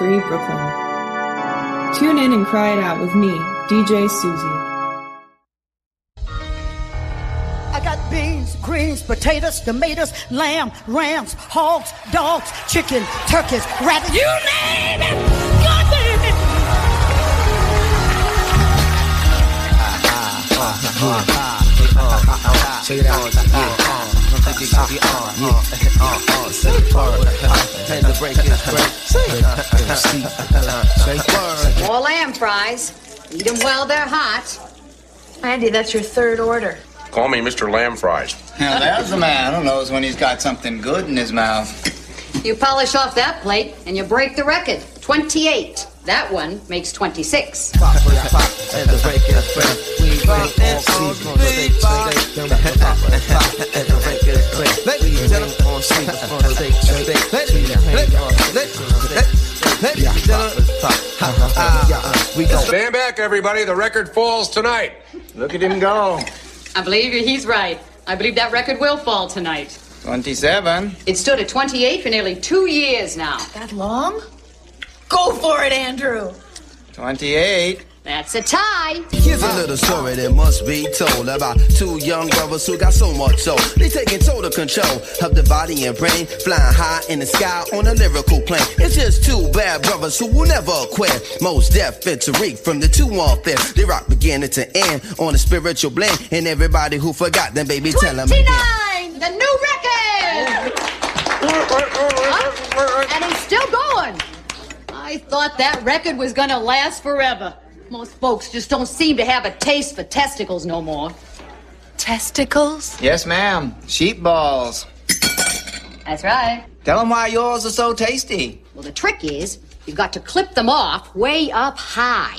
free Brooklyn. Tune in and cry it out with me, DJ Susie. I got beans, greens, potatoes, tomatoes, lamb, rams, hogs, dogs, chicken, turkeys, rabbits. You name it! God damn it! Check it out. Yeah. Set it apart. Time to break it. Break. More lamb fries. Eat them while they're hot. Andy, that's your third order. Call me Mr. Lamb Fries. Now there's a man who knows when he's got something good in his mouth. You polish off that plate and you break the record. 28. That one makes 26. Time to break it. Break. We break it. On big Ladies and gentlemen, on sleep. On steak, steak. Ladies and gentlemen. Stand back, everybody. The record falls tonight. Look at him go. I believe you, he's right. I believe that record will fall tonight. 27. It stood at 28 for nearly two years now. That long? Go for it, Andrew. 28. That's a tie. Here's a little story that must be told about two young brothers who got so much soul. They taking total control of the body and brain, flying high in the sky on a lyrical plane. It's just two bad brothers who will never quit. Mos Def and Tariq from the two unfair. They rock beginning to end on a spiritual blend. And everybody who forgot them, baby, tell them again. 29! The new record! Huh? And it's still going. I thought that record was gonna last forever. Most folks just don't seem to have a taste for testicles no more. Testicles? Yes, ma'am. Sheep balls. That's right. Tell them why yours are so tasty. Well, the trick is you've got to clip them off way up high.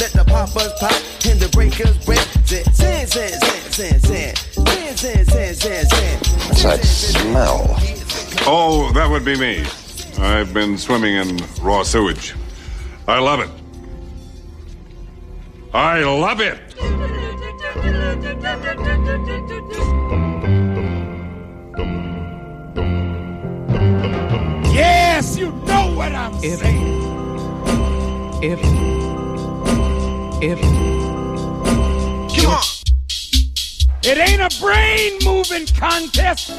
Let the poppers pop and the breakers break. What's that smell? Oh, that would be me. I've been swimming in raw sewage. I love it. I love it. Yes, you know what I'm If- saying. If, if, Come on. It ain't a brain moving contest.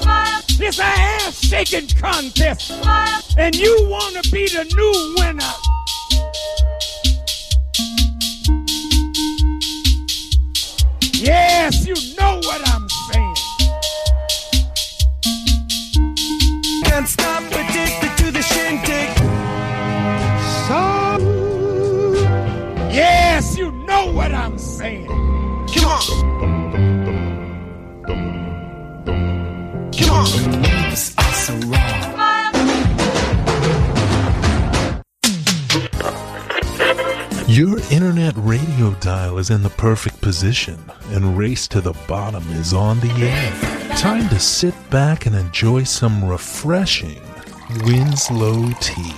It's a ass shaking contest. And you want to be the new winner. Yes, you know what I'm Can't stop addicted to the shindig. So, yes, you know what I'm saying. Come on. Come on. Your internet radio dial is in the perfect position, and Race to the Bottom is on the air. Time to sit back and enjoy some refreshing Winslow tea.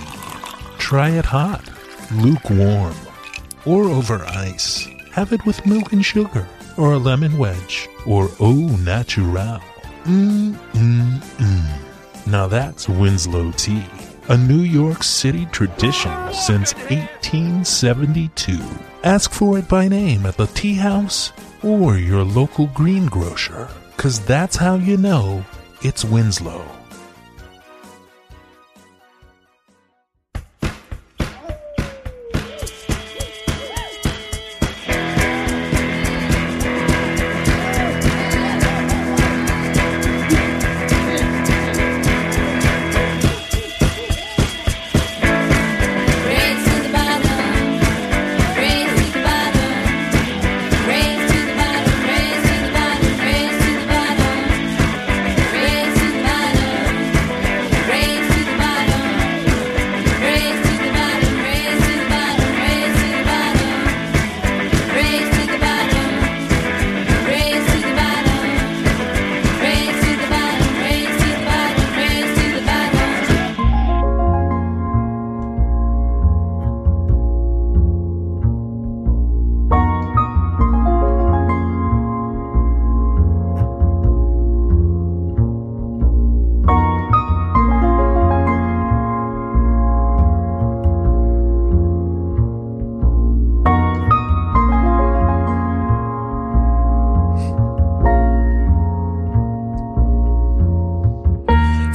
Try it hot, lukewarm, or over ice. Have it with milk and sugar, or a lemon wedge, or au natural. Mmm, mmm, mmm. Now that's Winslow tea, a New York City tradition since 1872. Ask for it by name at the tea house or your local greengrocer, because that's how you know it's Winslow.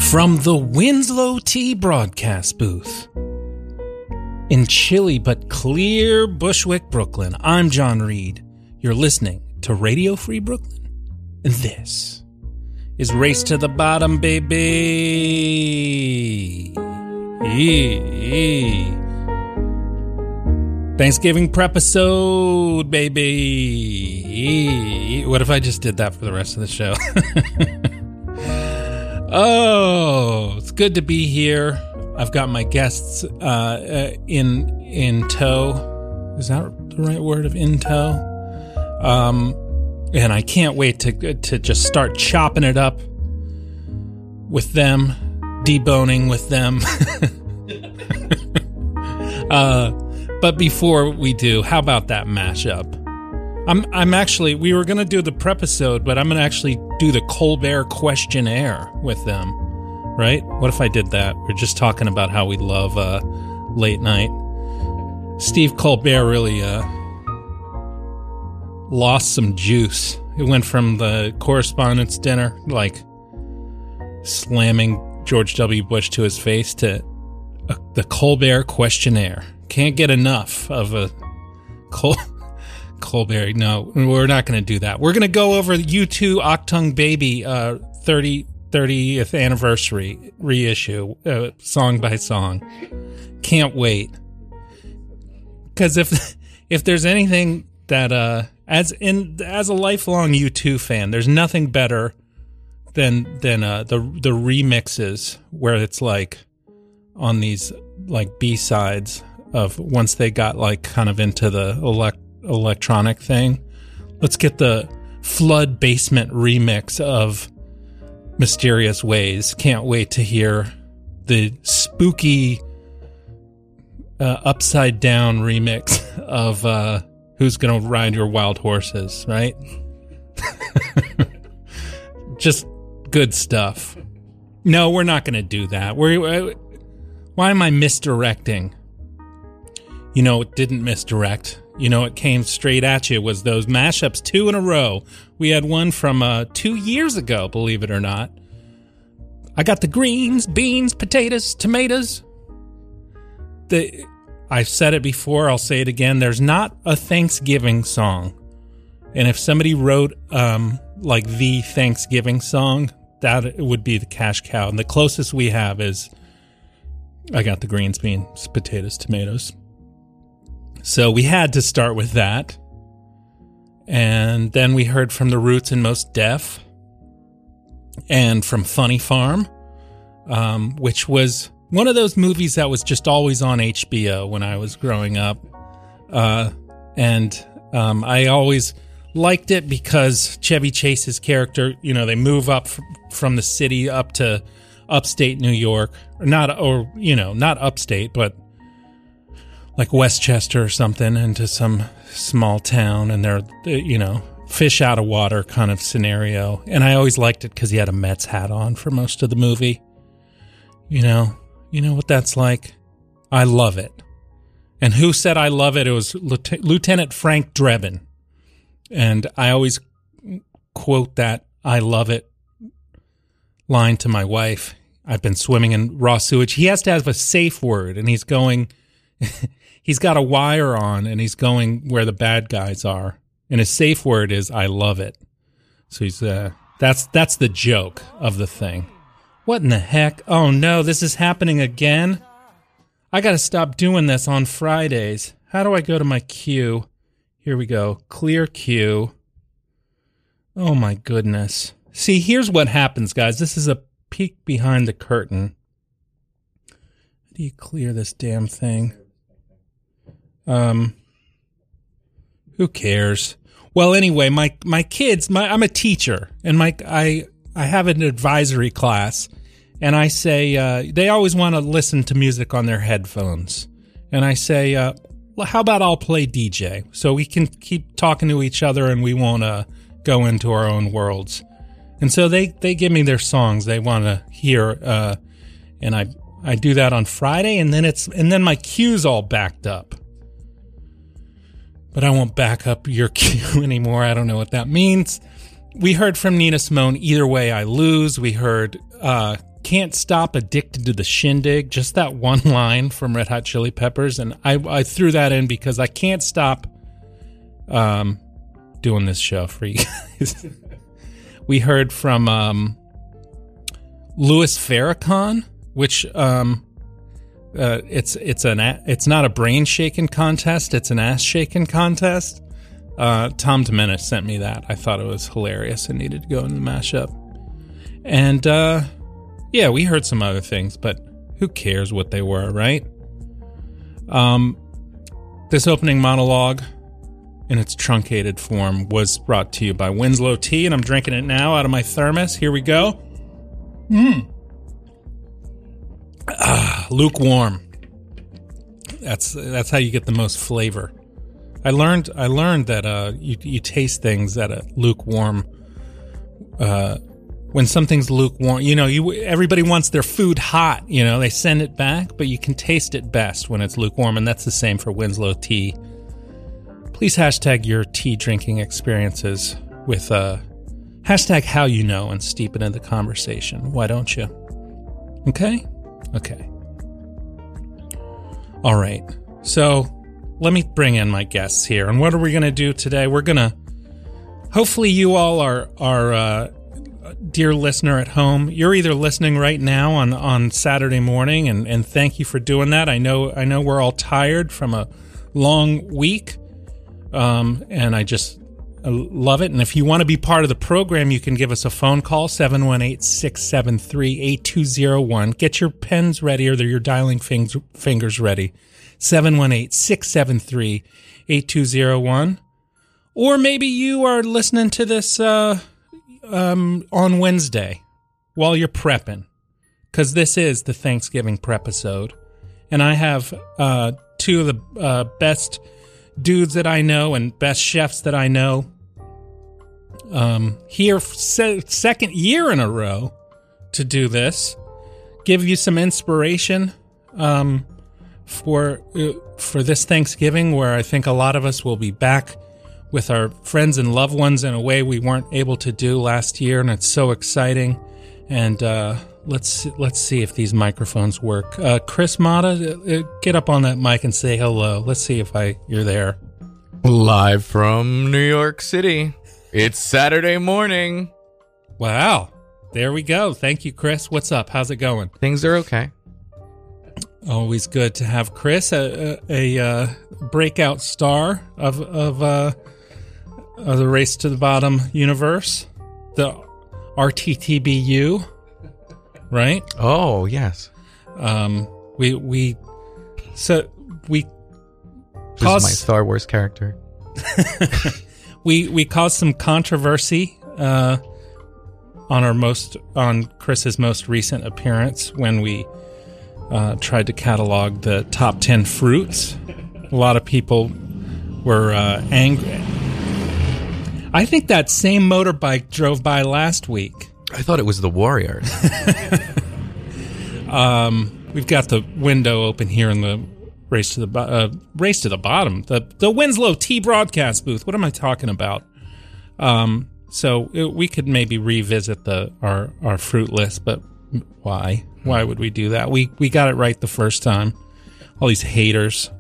From the Winslow Tea broadcast booth in chilly but clear Bushwick, Brooklyn, I'm John Reed. You're listening to Radio Free Brooklyn, and this is Race to the Bottom, baby. Thanksgiving prep episode, baby. What if I just did that for the rest of the show? oh, it's good to be here. I've got my guests uh, uh, in in tow. Is that the right word of in tow? Um, and I can't wait to to just start chopping it up with them, deboning with them. uh, but before we do, how about that mashup? I'm I'm actually we were gonna do the prep episode, but I'm gonna actually do the Colbert questionnaire with them. Right? What if I did that? We're just talking about how we love uh, late night. Steve Colbert really uh, lost some juice. It went from the correspondence dinner, like slamming George W. Bush to his face, to uh, the Colbert questionnaire. Can't get enough of a Col- Colbert. No, we're not going to do that. We're going to go over U2 Achtung Baby uh, 30, 30th anniversary reissue, uh, song by song. Can't wait. Because if if there's anything that uh, as in as a lifelong U2 fan, there's nothing better than than uh, the the remixes where it's like on these like B sides of once they got like kind of into the elect- electronic thing. Let's get the flood basement remix of Mysterious Ways. Can't wait to hear the spooky uh, upside down remix of uh, Who's Gonna Ride Your Wild Horses, right? Just good stuff. No, we're not to do that. We're, uh, why am I misdirecting? You know, it didn't misdirect. You know, it came straight at you. Was those mashups two in a row? We had one from uh, two years ago, believe it or not. I got the greens, beans, potatoes, tomatoes. The I've said it before. I'll say it again. There's not a Thanksgiving song, and if somebody wrote um, like the Thanksgiving song, that would be the cash cow. And the closest we have is I got the greens, beans, potatoes, tomatoes. So we had to start with that. And then we heard from the Roots and Mos Def and from Funny Farm, um, which was one of those movies that was just always on HBO when I was growing up. Uh, and um, I always liked it because Chevy Chase's character, you know, they move up from the city up to upstate New York, or not, or, you know, not upstate, but like Westchester or something into some small town and they're, you know, fish out of water kind of scenario. And I always liked it because he had a Mets hat on for most of the movie. You know, you know what that's like? I love it. And who said I love it? It was Lieutenant Frank Drebin. And I always quote that I love it line to my wife. I've been swimming in raw sewage. He has to have a safe word and he's going he's got a wire on and he's going where the bad guys are. And his safe word is "I love it." So he's uh, that's that's the joke of the thing. What in the heck? Oh no, this is happening again. I got to stop doing this on Fridays. How do I go to my queue? Here we go. Clear queue. Oh my goodness. See, here's what happens, guys. This is a peek behind the curtain. How do you clear this damn thing? Um, who cares? Well, anyway, my my kids, my I'm a teacher, and my I I have an advisory class, and I say uh, they always want to listen to music on their headphones, and I say, uh, well, how about I'll play DJ so we can keep talking to each other and we won't uh, go into our own worlds. And so they they give me their songs they want to hear, uh, and I I do that on Friday, and then it's and then my queue's all backed up but I won't back up your queue anymore. I don't know what that means. We heard from Nina Simone, Either Way I Lose. We heard uh, can't stop addicted to the shindig. Just that one line from Red Hot Chili Peppers, and I, I threw that in because I can't stop um, doing this show for you guys. we heard from um, Louis Farrakhan, which um, uh, it's it's an it's not a brain shaking contest, it's an ass shaking contest. Uh, Tom Domenis sent me that. I thought it was hilarious and needed to go in the mashup. And uh, yeah, we heard some other things, but who cares what they were, right? Um, this opening monologue in its truncated form was brought to you by Winslow Tea, and I'm drinking it now out of my thermos. Here we go. Mmm. Lukewarm. That's that's how you get the most flavor. I learned I learned that uh, you you taste things at a lukewarm. Uh, when something's lukewarm, you know, you everybody wants their food hot. You know, they send it back, but you can taste it best when it's lukewarm, and that's the same for Winslow tea. Please hashtag your tea drinking experiences with uh, hashtag how you know and steep it in the conversation. Why don't you? Okay, okay. All right. So let me bring in my guests here. And what are we going to do today? We're going to hopefully you all are are uh, dear listener at home. You're either listening right now on on Saturday morning, and and thank you for doing that. I know I know we're all tired from a long week, um, and I just uh, love it. And if you want to be part of the program, you can give us a phone call 718 673 8201. Get your pens ready or your dialing fingers ready. 718 673 8201. Or maybe you are listening to this uh, um, on Wednesday while you're prepping, because this is the Thanksgiving prep episode. And I have uh, two of the uh, best dudes that I know and best chefs that I know um, here se- second year in a row to do this. Give you some inspiration um, for uh, for this Thanksgiving, where I think a lot of us will be back with our friends and loved ones in a way we weren't able to do last year, and it's so exciting. And uh, let's let's see if these microphones work. Uh, Chris Mata, uh, get up on that mic and say hello. Let's see if I you're there. Live from New York City. It's Saturday morning. Wow. There we go. Thank you, Chris. What's up? How's it going? Things are okay. Always good to have Chris, a, a, a uh, breakout star of of, uh, of the Race to the Bottom universe, the RTTBU, right? Oh yes. Um, we we so we This is my Star Wars character. we we caused some controversy uh, on our most on Chris's most recent appearance when we uh, tried to catalog the top ten fruits. A lot of people were uh, angry. I think that same motorbike drove by last week. I thought it was the Warriors. um, we've got the window open here in the race to the bo- uh, race to the bottom. The the Winslow Tea broadcast booth. What am I talking about? Um, so it, we could maybe revisit the our our fruit list, but why? Why would we do that? We we got it right the first time. All these haters.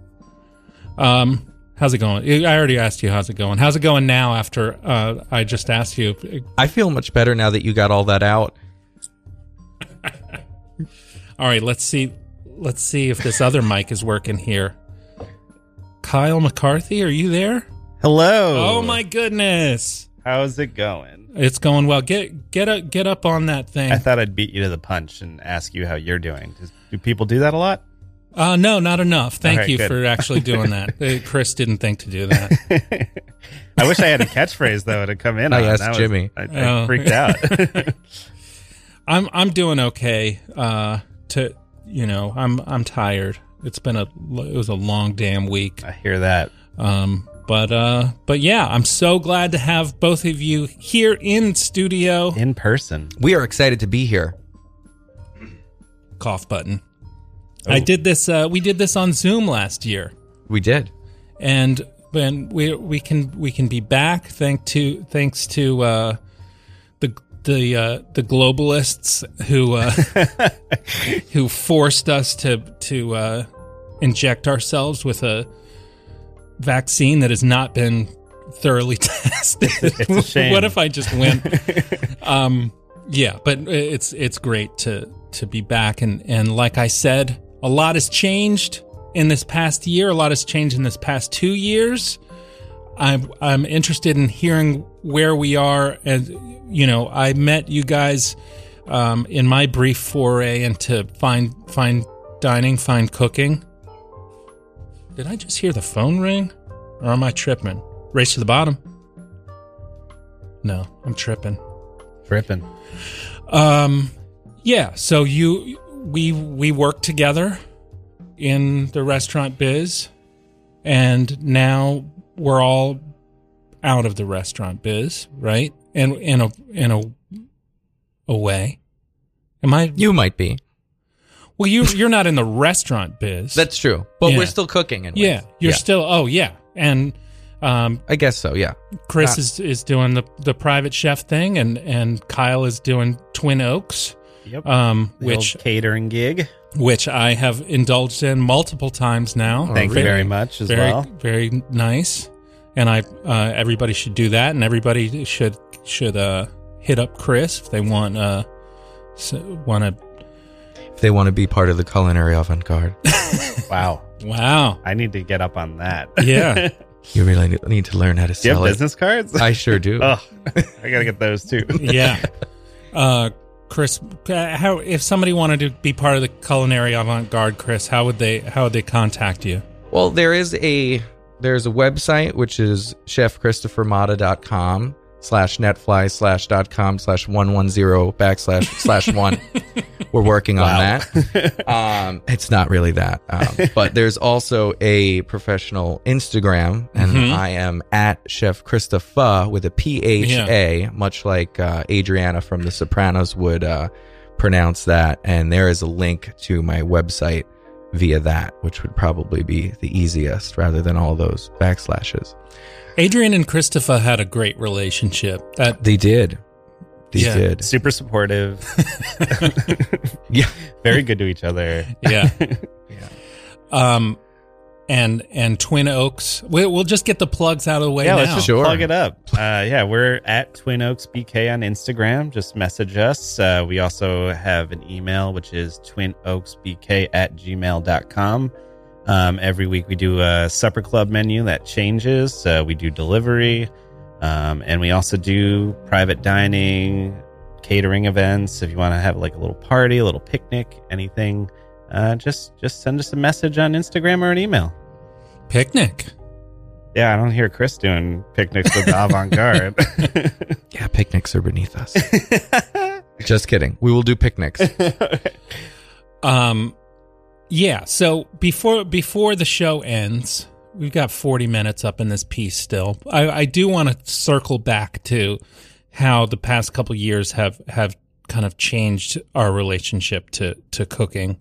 Um, how's it going? I already asked you how's it going. How's it going now? After uh, I just asked you. I feel much better now that you got all that out. All right, let's see. Let's see if this other mic is working here. Kyle McCarthy, are you there? Hello. Oh my goodness. How's it going? It's going well. Get get a, get up on that thing. I thought I'd beat you to the punch and ask you how you're doing. Do people do that a lot? Uh, no, not enough. Thank right, you good. for actually doing that. Uh, Chris didn't think to do that. I wish I had a catchphrase though to come in. I on. asked That was- Jimmy. I, I Oh. freaked out. I'm I'm doing okay. Uh, to you know, I'm I'm tired. It's been a it was a long damn week. I hear that. Um, but uh, but yeah, I'm so glad to have both of you here in studio. In person. We are excited to be here. Cough button. I did this. Uh, we did this on Zoom last year. We did. and when we we can we can be back thanks to thanks to uh, the the uh, the globalists who uh, who forced us to to uh, inject ourselves with a vaccine that has not been thoroughly tested. A shame. what if I just went? um, yeah, but it's it's great to to be back and and like I said, a lot has changed in this past year. A lot has changed in this past two years. I'm I'm interested in hearing where we are, and you know, I met you guys um, in my brief foray into fine fine dining, fine cooking. Did I just hear the phone ring, or am I tripping? Race to the bottom. No, I'm tripping. Tripping. Um, yeah. So you, we, we work together in the restaurant biz, and now we're all out of the restaurant biz, right? And in a in a a way, am I? You might be. Well, you you're not in the restaurant biz. That's true, but Yeah. we're still cooking. And yeah. You're still. Oh yeah, and um, I guess so. Yeah. Chris Not- is, is doing the, the private chef thing, and, and Kyle is doing Twin Oaks, Yep. um, The which old catering gig. which I have indulged in multiple times now. Thank you very much as very, well. Very nice, and I uh, everybody should do that, and everybody should should uh, hit up Chris if they want uh, want to. If they want to be part of the culinary avant garde, Wow. Wow. I need to get up on that. Yeah. you really need to learn how to Do you sell have it. business cards? I sure do. oh, I gotta get those too. yeah. Uh, Chris, uh, how if somebody wanted to be part of the culinary avant garde, Chris, how would they how would they contact you? Well, there is a there's a website which is chefchristophermata.com slash netfly slash dot com slash one one zero backslash slash one. We're working on that. Um, it's not really that, um, but there's also a professional Instagram, and Mhm. I am at Chef Christopher with a P H A, much like uh, Adriana from The Sopranos would uh, pronounce that. And there is a link to my website via that, which would probably be the easiest rather than all those backslashes. Adrian and Christopher had a great relationship. That They did. They Yeah. did. Super supportive. Yeah. Very good to each other. yeah, yeah. Um, and and Twin Oaks. We, we'll just get the plugs out of the way yeah, now. let's just plug it up. Uh, yeah, we're at Twin Oaks BK on Instagram. Just message us. Uh, we also have an email, which is Twin Oaks BK at gmail.com. Um, every week we do a supper club menu that changes. Uh, we do delivery. Um, and we also do private dining, catering events. If you want to have like a little party, a little picnic, anything, uh, just just send us a message on Instagram or an email. Picnic. Yeah, I don't hear Chris doing picnics with the avant garde. Yeah, picnics are beneath us. Just kidding. We will do picnics. Um, yeah. So before before the show ends, we've got forty minutes up in this piece still. I, I do want to circle back to how the past couple years have have kind of changed our relationship to to cooking,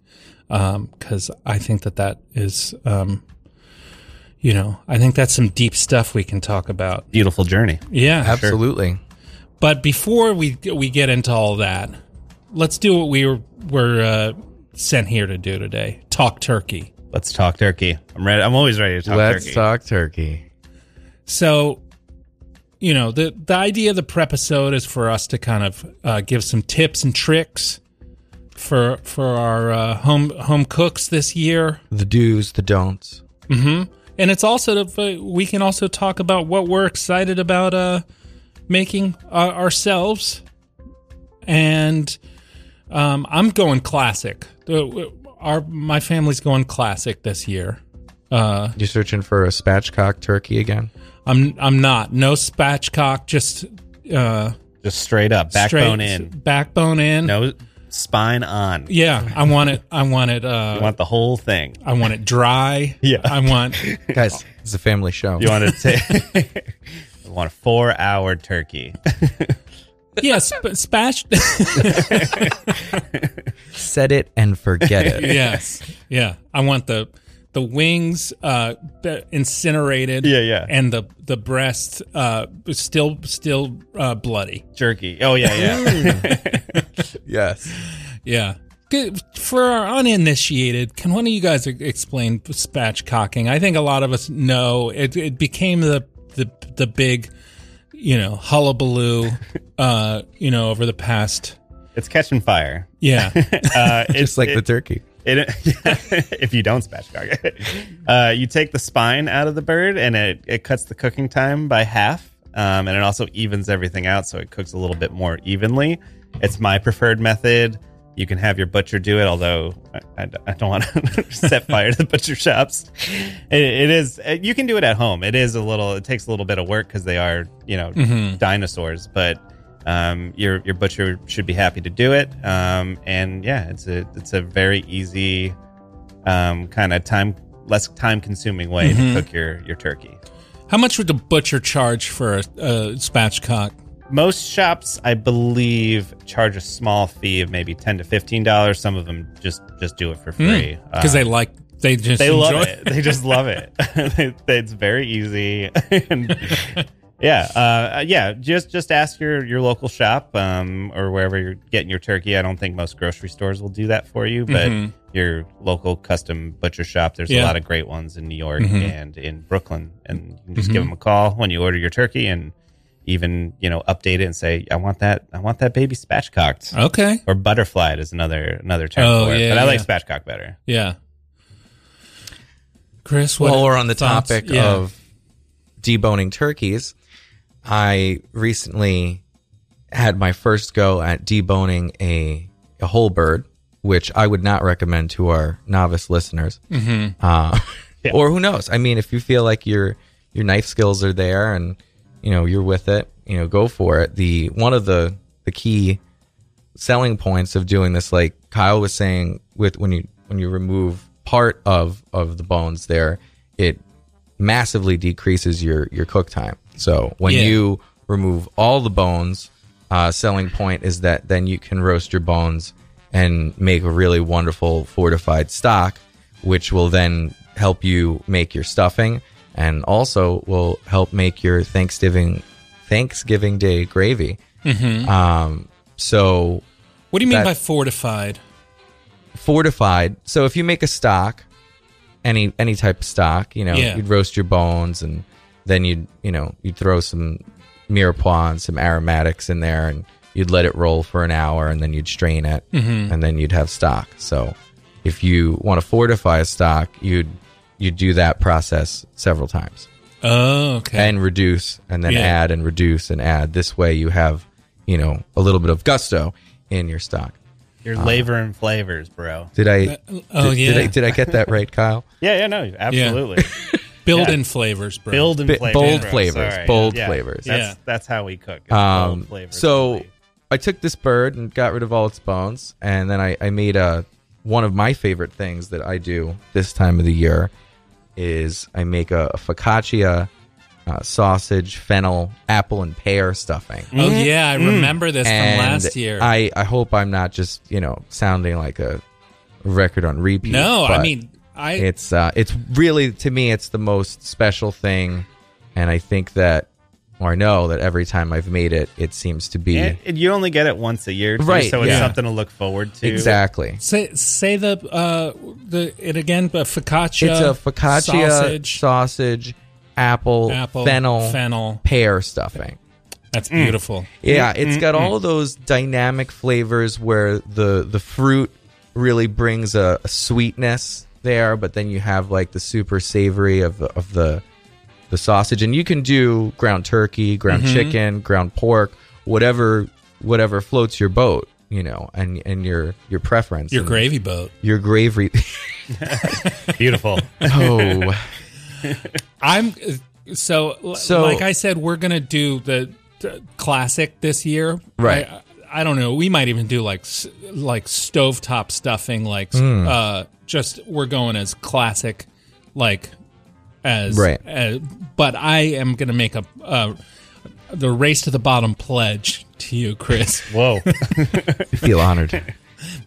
because I think that that is, um, you know, I think that's some deep stuff we can talk about. Beautiful journey. Yeah, Absolutely. but before we we get into all that, let's do what we were were uh, sent here to do today: talk turkey. Let's talk turkey. I'm ready. I'm always ready to talk turkey. Let's turkey. talk turkey. So, you know, the the idea of the prep episode is for us to kind of uh, give some tips and tricks for for our uh, home home cooks this year. The do's, the don'ts. Mm-hmm. And it's also to, we can also talk about what we're excited about uh, making uh, ourselves. And um, I'm going classic. The- Our my family's going classic this year. Uh, You searching for a spatchcock turkey again? I'm I'm not no spatchcock, just uh, Just straight up, backbone in. backbone in. No spine on. Yeah, I want it. I want it. Uh, You want the whole thing. I want it dry. Yeah. I want. Guys, it's a family show. You want to take. you want a four hour turkey. Yes, but spatch. Set it and forget it. yes. Yeah. I want the the wings uh, incinerated. Yeah, yeah. And the the breast uh, still still uh, bloody. Jerky. Oh yeah, yeah. yes. Yeah. Good. For our uninitiated, can one of you guys explain spatchcocking? I think a lot of us know it. It became the the the big, you know, hullabaloo. uh, you know, over the past. It's catching fire. Yeah. uh, it's Just like the turkey. It, if you don't spatchcock it, uh, you take the spine out of the bird, and it it cuts the cooking time by half, um, and it also evens everything out, so it cooks a little bit more evenly. It's my preferred method. You can have your butcher do it, although I, I- I don't want to set fire to the butcher shops. It, it is you can do it at home. It is a little. It takes a little bit of work because they are you know Mhm. dinosaurs, but um, your your butcher should be happy to do it. Um, and yeah, it's a it's a very easy, um, kind of time less time consuming way Mhm. to cook your your turkey. How much would the butcher charge for a, a spatchcock? Most shops, I believe, charge a small fee of maybe ten to fifteen dollars. Some of them just just do it for free because Uh, they like they just they love enjoy it. They just love it. it's very easy. and yeah, uh, yeah. Just just ask your your local shop um, or wherever you're getting your turkey. I don't think most grocery stores will do that for you, but Mhm. your local custom butcher shop. There's Yeah. a lot of great ones in New York Mhm. and in Brooklyn, and you can just Mhm. give them a call when you order your turkey and. Even you know, update it and say, "I want that. I want that baby spatchcocked." Okay. Or butterflied is another another term Oh, for it, yeah, but I like spatchcock better. Yeah. Chris, what While we're on the thoughts? topic Yeah. of deboning turkeys, I recently had my first go at deboning a a whole bird, which I would not recommend to our novice listeners. Mhm. Uh, Or who knows? I mean, if you feel like your your knife skills are there and you know you're with it, you know, go for it. The one of the the key selling points of doing this, like Kyle was saying, with when you when you remove part of of the bones there, it massively decreases your your cook time. So when Yeah. you remove all the bones, uh, selling point is that then you can roast your bones and make a really wonderful fortified stock, which will then help you make your stuffing and also will help make your Thanksgiving Thanksgiving Day gravy. Mhm. Um, so What do you mean by fortified? fortified. So if you make a stock, any any type of stock, you know, Yeah. you'd roast your bones and then you'd you know you'd throw some mirepoix and some aromatics in there and you'd let it roll for an hour and then you'd strain it Mhm. and then you'd have stock. So if you want to fortify a stock, you'd you'd do that process several times Oh, okay. and reduce and then Yeah. add and reduce and add. This way you have you know a little bit of gusto in your stock. Your Uh, labor and flavors, bro. Did I? Uh, oh, did, Did yeah. I, did I get that right, Kyle? Yeah, yeah, no, absolutely. Build Yeah. in flavors, bro. Build in Bi- flavors. bold bro. flavors, Sorry. bold Yeah. flavors. That's, Yeah. that's how we cook. Um, bold flavors. so I took this bird and got rid of all its bones, and then I, I made a one of my favorite things that I do this time of the year is I make a, a focaccia uh, sausage, fennel, apple, and pear stuffing. Oh yeah, I remember this from And last year. I, I hope I'm not just you know sounding like a record on repeat. No, I but mean, I- it's uh, it's really to me it's the most special thing, and I think that or I know that every time I've made it, it seems to be And, and you only get it once a year, too, Right, So it's yeah. something to look forward to. exactly. say say the uh the it again, but focaccia. It's a focaccia sausage. sausage, apple, Apple, fennel, fennel. pear stuffing. That's mm. beautiful. Yeah, mm, it's mm, got all of those dynamic flavors where the the fruit really brings a, a sweetness there, but then you have like the super savory of the of the the sausage, and you can do ground turkey, ground Mhm. chicken, ground pork, whatever whatever floats your boat, you know, and and your your preference. Your gravy boat. Your gravy. Beautiful. oh. I'm so, So- like I said, we're gonna do the, the classic this year, Right. I, I don't know. We might even do like s- like stovetop stuffing, like Mm. uh, just we're going as classic, like as Right. as- but I am gonna make a uh, the race to the bottom pledge to you, Chris. Whoa, I feel honored.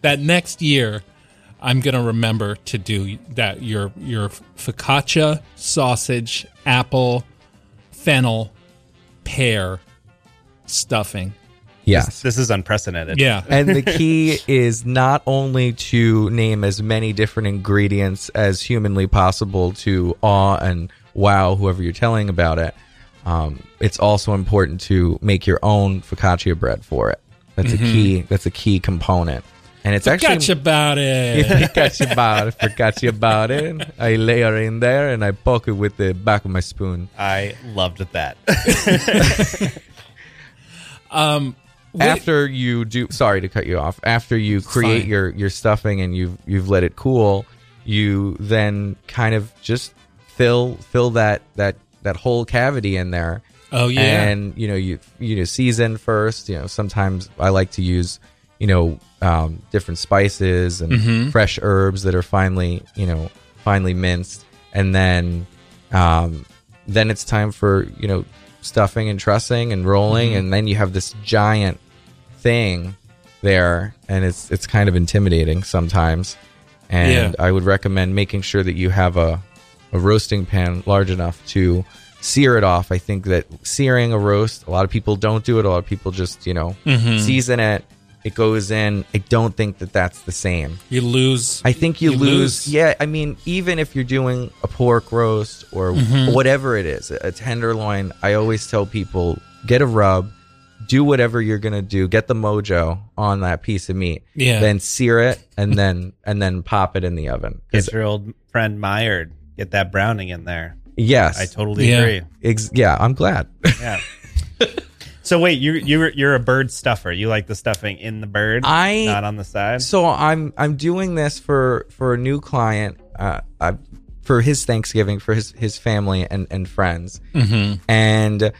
that next year I'm gonna remember to do that. Your your focaccia, sausage, apple, fennel, pear stuffing. Yes. This, this is unprecedented. Yeah. and the key is not only to name as many different ingredients as humanly possible to awe and wow whoever you're telling about it. Um, it's also important to make your own focaccia bread for it. That's Mhm. a key. That's a key component. And it's Forgot actually about it. Yeah, forgot you about it. Forgot you about it. I layer in there and I poke it with the back of my spoon. I loved that. Um, wait- after you do sorry to cut you off after you create fine. your your stuffing and you've you've let it cool you then kind of just fill fill that that that whole cavity in there Oh, yeah. and you know you you know season first you know sometimes i like to use you know um, different spices and Mhm. fresh herbs that are finely you know finely minced and then um, then it's time for you know stuffing and trussing and rolling Mhm. and then you have this giant thing there and it's it's kind of intimidating sometimes and Yeah. i would recommend making sure that you have a a roasting pan large enough to sear it off i think that searing a roast a lot of people don't do it a lot of people just you know Mhm. season it it goes in i don't think that that's the same You lose. I think you, you lose, lose. Yeah, I mean, even if you're doing a pork roast or Mhm. whatever it is, a tenderloin, I always tell people get a rub, do whatever you're gonna do, get the mojo on that piece of meat, Yeah. then sear it, and then and then pop it in the oven. Get your old friend Maillard. Get that browning in there. yes, I totally agree. Ex- yeah, I'm glad. Yeah. so wait, you you're you're a bird stuffer. You like the stuffing in the bird, I- not on the side. So I'm I'm doing this for for a new client, uh, I, for his Thanksgiving for his his family and and friends, Mhm. and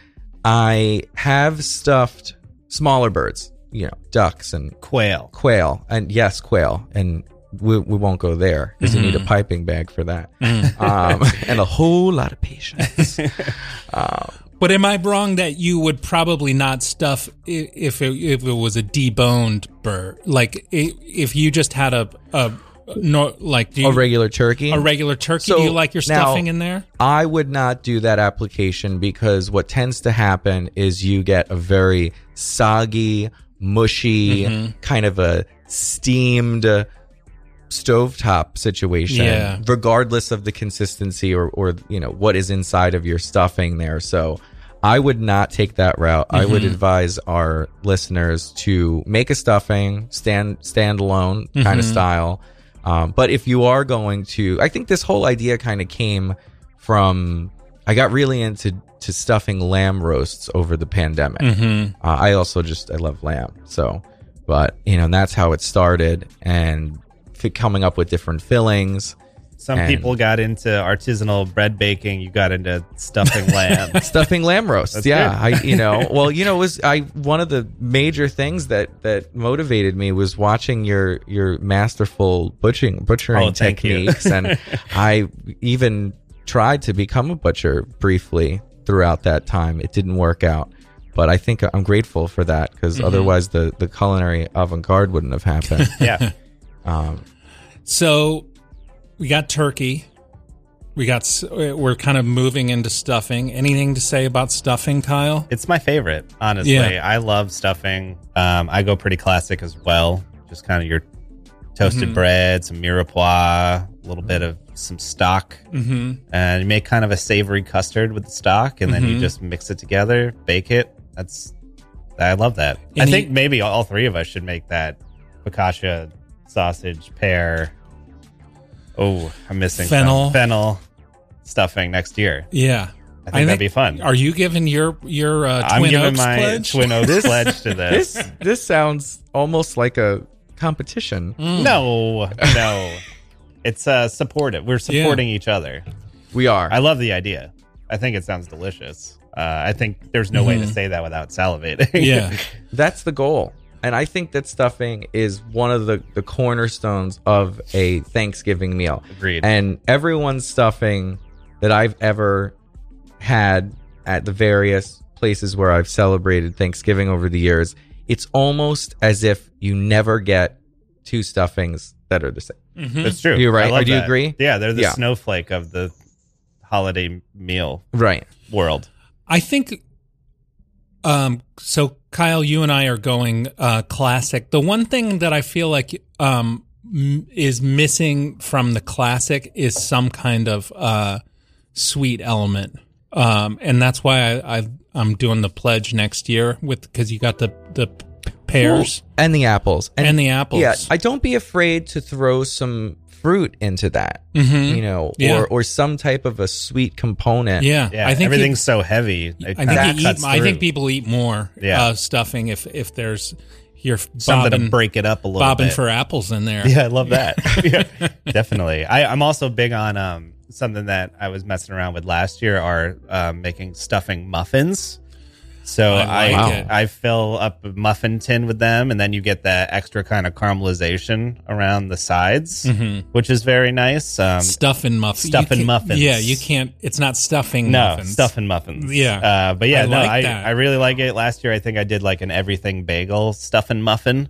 I have stuffed smaller birds, you know, ducks and quail, quail, and yes, quail, and. We, we won't go there because you need a Mhm. piping bag for that, Mhm. um, and a whole lot of patience. um, But am I wrong that you would probably not stuff if it, if it was a deboned bird? Like if you just had a a no, like do you, a regular turkey, a regular turkey. So do you like your now, stuffing in there? I would not do that application because what tends to happen is you get a very soggy, mushy, Mhm. kind of a steamed stovetop situation, Yeah. regardless of the consistency or, or, you know, what is inside of your stuffing there. So I would not take that route. I would Mhm. advise our listeners to make a stuffing, stand standalone kind of Mhm. style. Um, but if you are going to, I think this whole idea kind of came from. I got really into to stuffing lamb roasts over the pandemic. Mhm. Uh, I also just I love lamb, so but you know and that's how it started, and f- coming up with different fillings. Some and- people got into artisanal bread baking. You got into stuffing lamb. stuffing lamb roasts. That's yeah. I you know, well, you know, it was I one of the major things that that motivated me was watching your your masterful butchering butchering Oh, techniques, and I even tried to become a butcher briefly throughout that time. It didn't work out. But I think I'm grateful for that because Mhm. otherwise the, the culinary avant garde wouldn't have happened. yeah. Um, So we got turkey. We got we're kind of moving into stuffing. Anything to say about stuffing, Kyle? It's my favorite, honestly. Yeah. I love stuffing. Um, I go pretty classic as well. Just kind of your toasted Mhm. bread, some mirepoix, a little bit of some stock, Mhm. and you make kind of a savory custard with the stock, and then you Mhm. just mix it together, bake it. That's I love that. I And think you- maybe all three of us should make that focaccia sausage pear. Oh, I'm missing some. Fennel. fennel stuffing next year. Yeah, I think that'd be fun. Are you giving your your uh, I'm Twin giving Oaks my pledge? Twin Oaks pledge to this. this this sounds almost like a competition. Mm. No, no. It's uh supportive. We're supporting each other. We are. I love the idea. I think it sounds delicious. Uh, I think there's no way to Mhm. say that without salivating. Yeah, that's the goal. And I think that stuffing is one of the, the cornerstones of a Thanksgiving meal. Agreed. And everyone's stuffing that I've ever had at the various places where I've celebrated Thanksgiving over the years, it's almost as if you never get two stuffings that are the same. Mhm. That's true. You're right. I Do you that. agree? Yeah, they're the Yeah. snowflake of the holiday meal Right. world. I think um so Kyle you and I are going uh classic. The one thing that I feel like um m- is missing from the classic is some kind of uh sweet element. Um and that's why I, I I'm doing the pledge next year with cuz you got the the pears and the apples And the apples. Yeah, I don't be afraid to throw some fruit into that. Mhm. You know, Yeah. or or some type of a sweet component. Yeah, Yeah, I think everything's you- so heavy. It I think that eat, I think people eat more Yeah. uh, stuffing if if there's you're Something to bobbing- break it up a little bobbing bit. for apples in there. Yeah, I love that. yeah, definitely. I, I'm also big on um, something that I was messing around with last year are um, making stuffing muffins. So I I like I. I fill up a muffin tin with them, and then you get that extra kind of caramelization around the sides, Mhm. which is very nice. Um, stuffing muffins. stuffing muffins. Yeah, you can't. It's not stuffing. no muffins. stuffing muffins. Yeah. uh, but yeah, I no, like I that. I really like it. Last year, I think I did like an everything bagel stuffing muffin.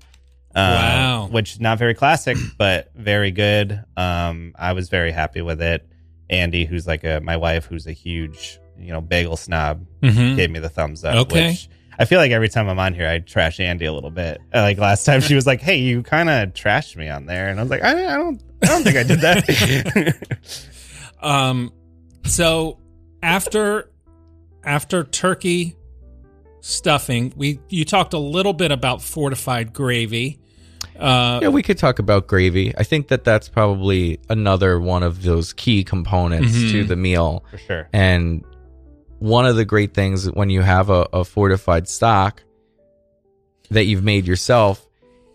Uh, Wow. which not very classic, but very good. Um, I was very happy with it. Andy, who's like a my wife, who's a huge you know bagel snob, Mhm. gave me the thumbs up. Okay. Which I feel like every time I'm on here, I trash Andy a little bit. Uh, Like last time, she was like, "Hey, you kind of trashed me on there," and I was like, "I, I don't, I don't think I did that." Um, so after after turkey stuffing, we you talked a little bit about fortified gravy. Uh, Yeah, we could talk about gravy. I think that that's probably another one of those key components Mhm. to the meal. For sure. And one of the great things when you have a, a fortified stock that you've made yourself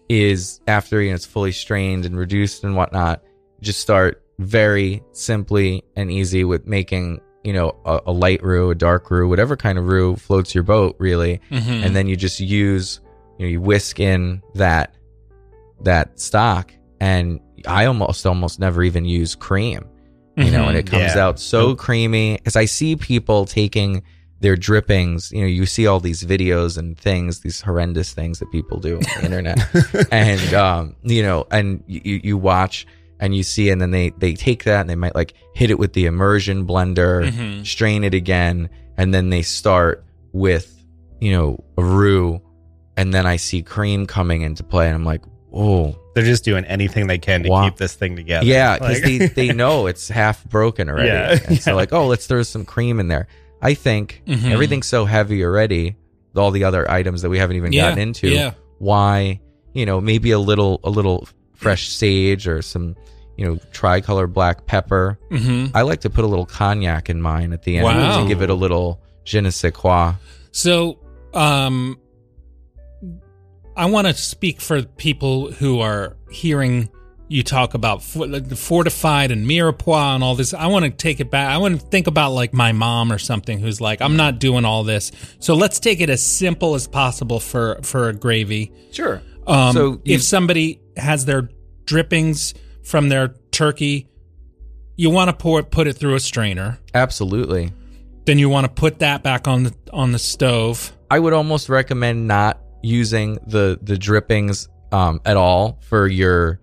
is after you know, it's fully strained and reduced and whatnot, just start very simply and easy with making you know a, a light roux, a dark roux, whatever kind of roux floats your boat, really. Mhm. And then you just use you know you whisk in that that stock, and I almost almost never even use cream, you know, and it comes Yeah. out so creamy because I see people taking their drippings. You know, you see all these videos and things, these horrendous things that people do on the internet, and um, you know, and you you watch and you see, and then they they take that and they might like hit it with the immersion blender, Mhm. strain it again, and then they start with you know a roux, and then I see cream coming into play, and I'm like, oh. They're just doing anything they can to Wow. keep this thing together. Yeah, because Like- they, they know it's half broken already. Yeah, and so like, oh, let's throw some cream in there. I think Mhm. everything's so heavy already, all the other items that we haven't even Yeah, gotten into. yeah. Why, you know, maybe a little a little fresh sage or some, you know, tricolor black pepper. Mhm. I like to put a little cognac in mine at the end Wow. to give it a little je ne sais quoi. So, um, I want to speak for people who are hearing you talk about for, like, the fortified and mirepoix and all this. I want to take it back. I want to think about like my mom or something who's like, I'm not doing all this. So let's take it as simple as possible for for a gravy. Sure. Um, So you- if somebody has their drippings from their turkey, you want to pour it, put it through a strainer. Absolutely. Then you want to put that back on the on the stove. I would almost recommend not using the the drippings um, at all for your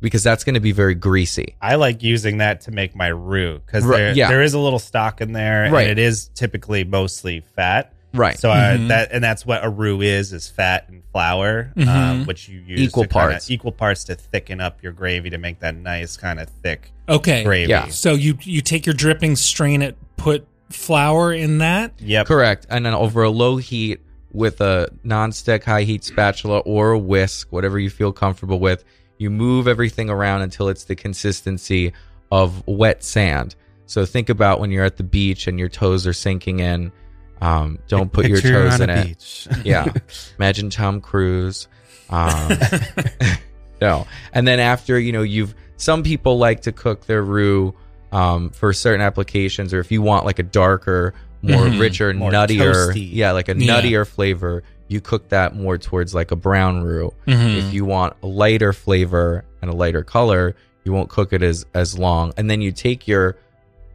because that's going to be very greasy. I like using that to make my roux because Right, there, yeah. there is a little stock in there, Right. and it is typically mostly fat. Right. So Mhm. I, that and that's what a roux is: is fat and flour, Mhm. um, which you use Equal to kinda- parts. equal parts to thicken up your gravy to make that nice kind of thick Okay. gravy. Yeah. So you you take your drippings, strain it, put flour in that. Yep. Correct. And then over a low heat with a non-stick high heat spatula or a whisk, whatever you feel comfortable with, you move everything around until it's the consistency of wet sand. So think about when you're at the beach and your toes are sinking in. Um, don't put your Picture you're toes in it. beach. yeah. Imagine Tom Cruise. Um, no. And then after, you know, you've some people like to cook their roux um, for certain applications, or if you want like a darker, more Mhm. richer, More nuttier, toasty. yeah, like a Yeah. nuttier flavor, you cook that more towards like a brown roux. Mhm. If you want a lighter flavor and a lighter color, you won't cook it as as long. And then you take your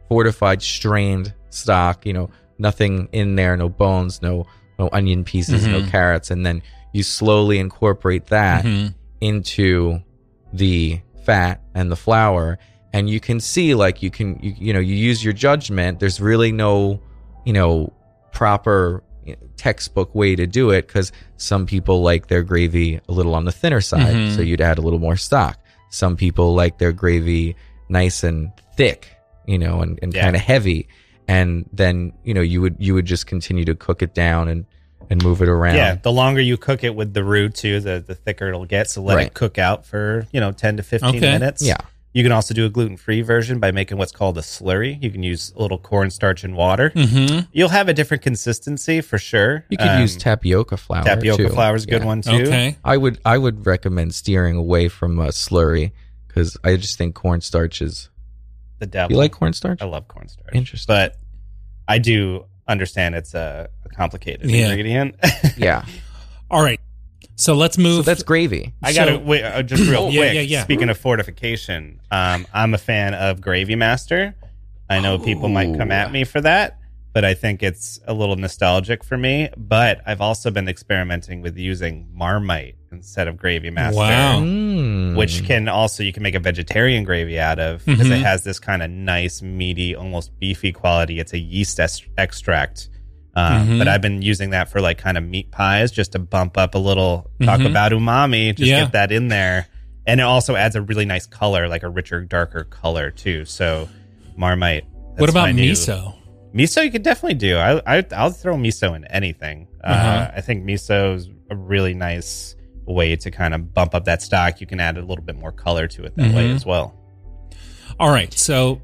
fortified strained stock, you know, nothing in there, no bones, no no onion pieces, no Mhm. carrots, and then you slowly incorporate that Mhm. into the fat and the flour and you can see like you can you, you know you use your judgment there's really no you know proper textbook way to do it because some people like their gravy a little on the thinner side Mhm. so you'd add a little more stock some people like their gravy nice and thick you know and, and Yeah. kind of heavy and then you know you would you would just continue to cook it down and and move it around Yeah, the longer you cook it with the roux too, the the thicker it'll get. So let Right. it cook out for you know ten to fifteen Okay. minutes. Yeah. You can also do a gluten free version by making what's called a slurry. You can use a little cornstarch and water. Mhm. You'll have a different consistency for sure. You could Um, use tapioca flour. Tapioca flour is a good one too. Okay. I would I would recommend steering away from a slurry because I just think cornstarch is. The devil. You like cornstarch? I love cornstarch. Interesting. But I do understand it's a, a complicated Yeah. ingredient. yeah. All right. So let's move. So that's gravy. I got to So- wait. Uh, just real Yeah, quick. yeah, yeah. Speaking of fortification, um, I'm a fan of Gravy Master. I know people might come at me for that, but I think it's a little nostalgic for me. But I've also been experimenting with using Marmite instead of Gravy Master. Wow. Mm. Which can also you can make a vegetarian gravy out of because Mhm. it has this kind of nice, meaty, almost beefy quality. It's a yeast est- extract. Um, Mhm. But I've been using that for like kind of meat pies just to bump up a little. Talk Mhm. about umami. Just Yeah. get that in there, and it also adds a really nice color, like a richer, darker color too. So Marmite. what about my new- miso? Miso, you could definitely do. I, I I'll throw miso in anything. uh Uh-huh. I think miso is a really nice way to kind of bump up that stock. You can add a little bit more color to it that way Mhm. as well. All right. So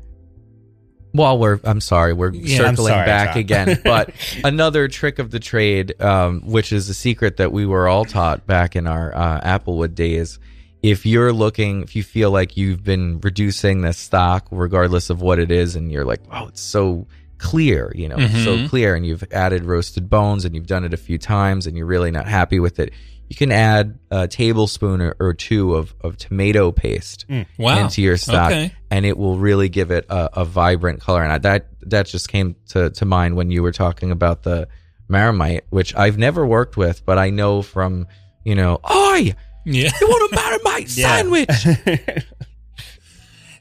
While we're, I'm sorry, we're Yeah, circling sorry, back again. But another trick of the trade, um, which is a secret that we were all taught back in our uh, Applewood days. If you're looking, if you feel like you've been reducing the stock, regardless of what it is, and you're like, oh, it's so clear, you know, it's so clear, and you've added roasted bones and you've done it a few times and you're really not happy with it, you can add a tablespoon or, or two of, of tomato paste Wow. into your stock Okay. and it will really give it a, a vibrant color. And I, that that just came to, to mind when you were talking about the Marmite, which I've never worked with, but I know from you know, oi, yeah. you want a Marmite sandwich?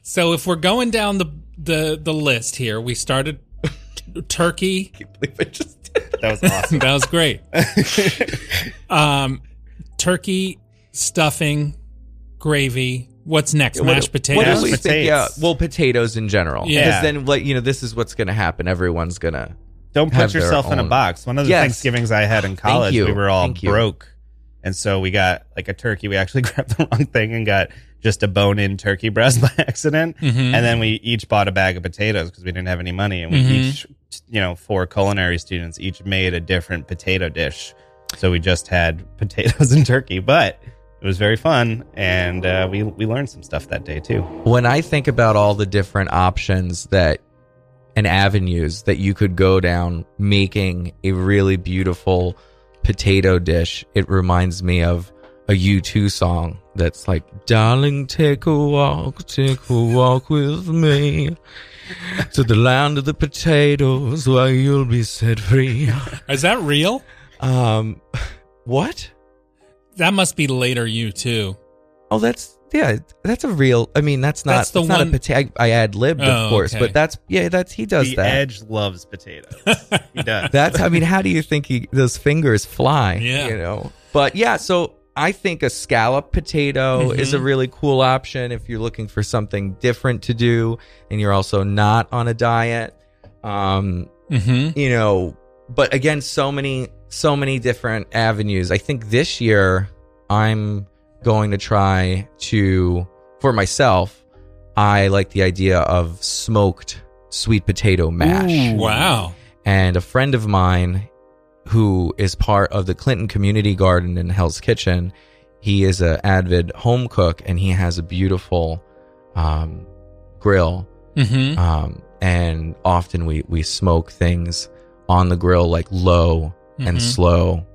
So if we're going down the the the list here, we started turkey. That was awesome. that was great. um, turkey stuffing, gravy. What's next? What- Mashed What potatoes. do we think? Yeah, well, potatoes in general. Yeah. Because then, like you know, this is what's going to happen. Everyone's gonna Don't have put their yourself in a box. One of the Yes. Thanksgivings I had in college, we were all Thank you. broke. And so we got like a turkey. We actually grabbed the wrong thing and got just a bone in turkey breast by accident. Mhm. And then we each bought a bag of potatoes because we didn't have any money. And we Mhm. each, you know, four culinary students each made a different potato dish. So we just had potatoes and turkey, but it was very fun. And uh, we, we learned some stuff that day too. when I think about all the different options that and avenues that you could go down making a really beautiful potato dish, it reminds me of a U2 song that's like, Darling, take a walk, take a walk with me to the land of the potatoes where you'll be set free. Is that real? Um, what? That must be later. You too. Oh, that's yeah, that's a real. I mean, that's not. That's the it's not one- a potato. I ad libbed, Oh, of course, okay. but that's yeah, that's he does the that. Edge loves potatoes. he does. That's I mean, how do you think he those fingers fly? Yeah. you know. But yeah, so I think a scallop potato Mhm. is a really cool option if you're looking for something different to do and you're also not on a diet. Um, Mm-hmm. you know, but again, so many, so many different avenues. I think this year I'm going to try to, for myself, I like the idea of smoked sweet potato mash. Wow. And a friend of mine who is part of the Clinton Community Garden in Hell's Kitchen, he is an avid home cook and he has a beautiful um, grill. Mm-hmm. Um, and often we, we smoke things on the grill like low and Mhm. slow.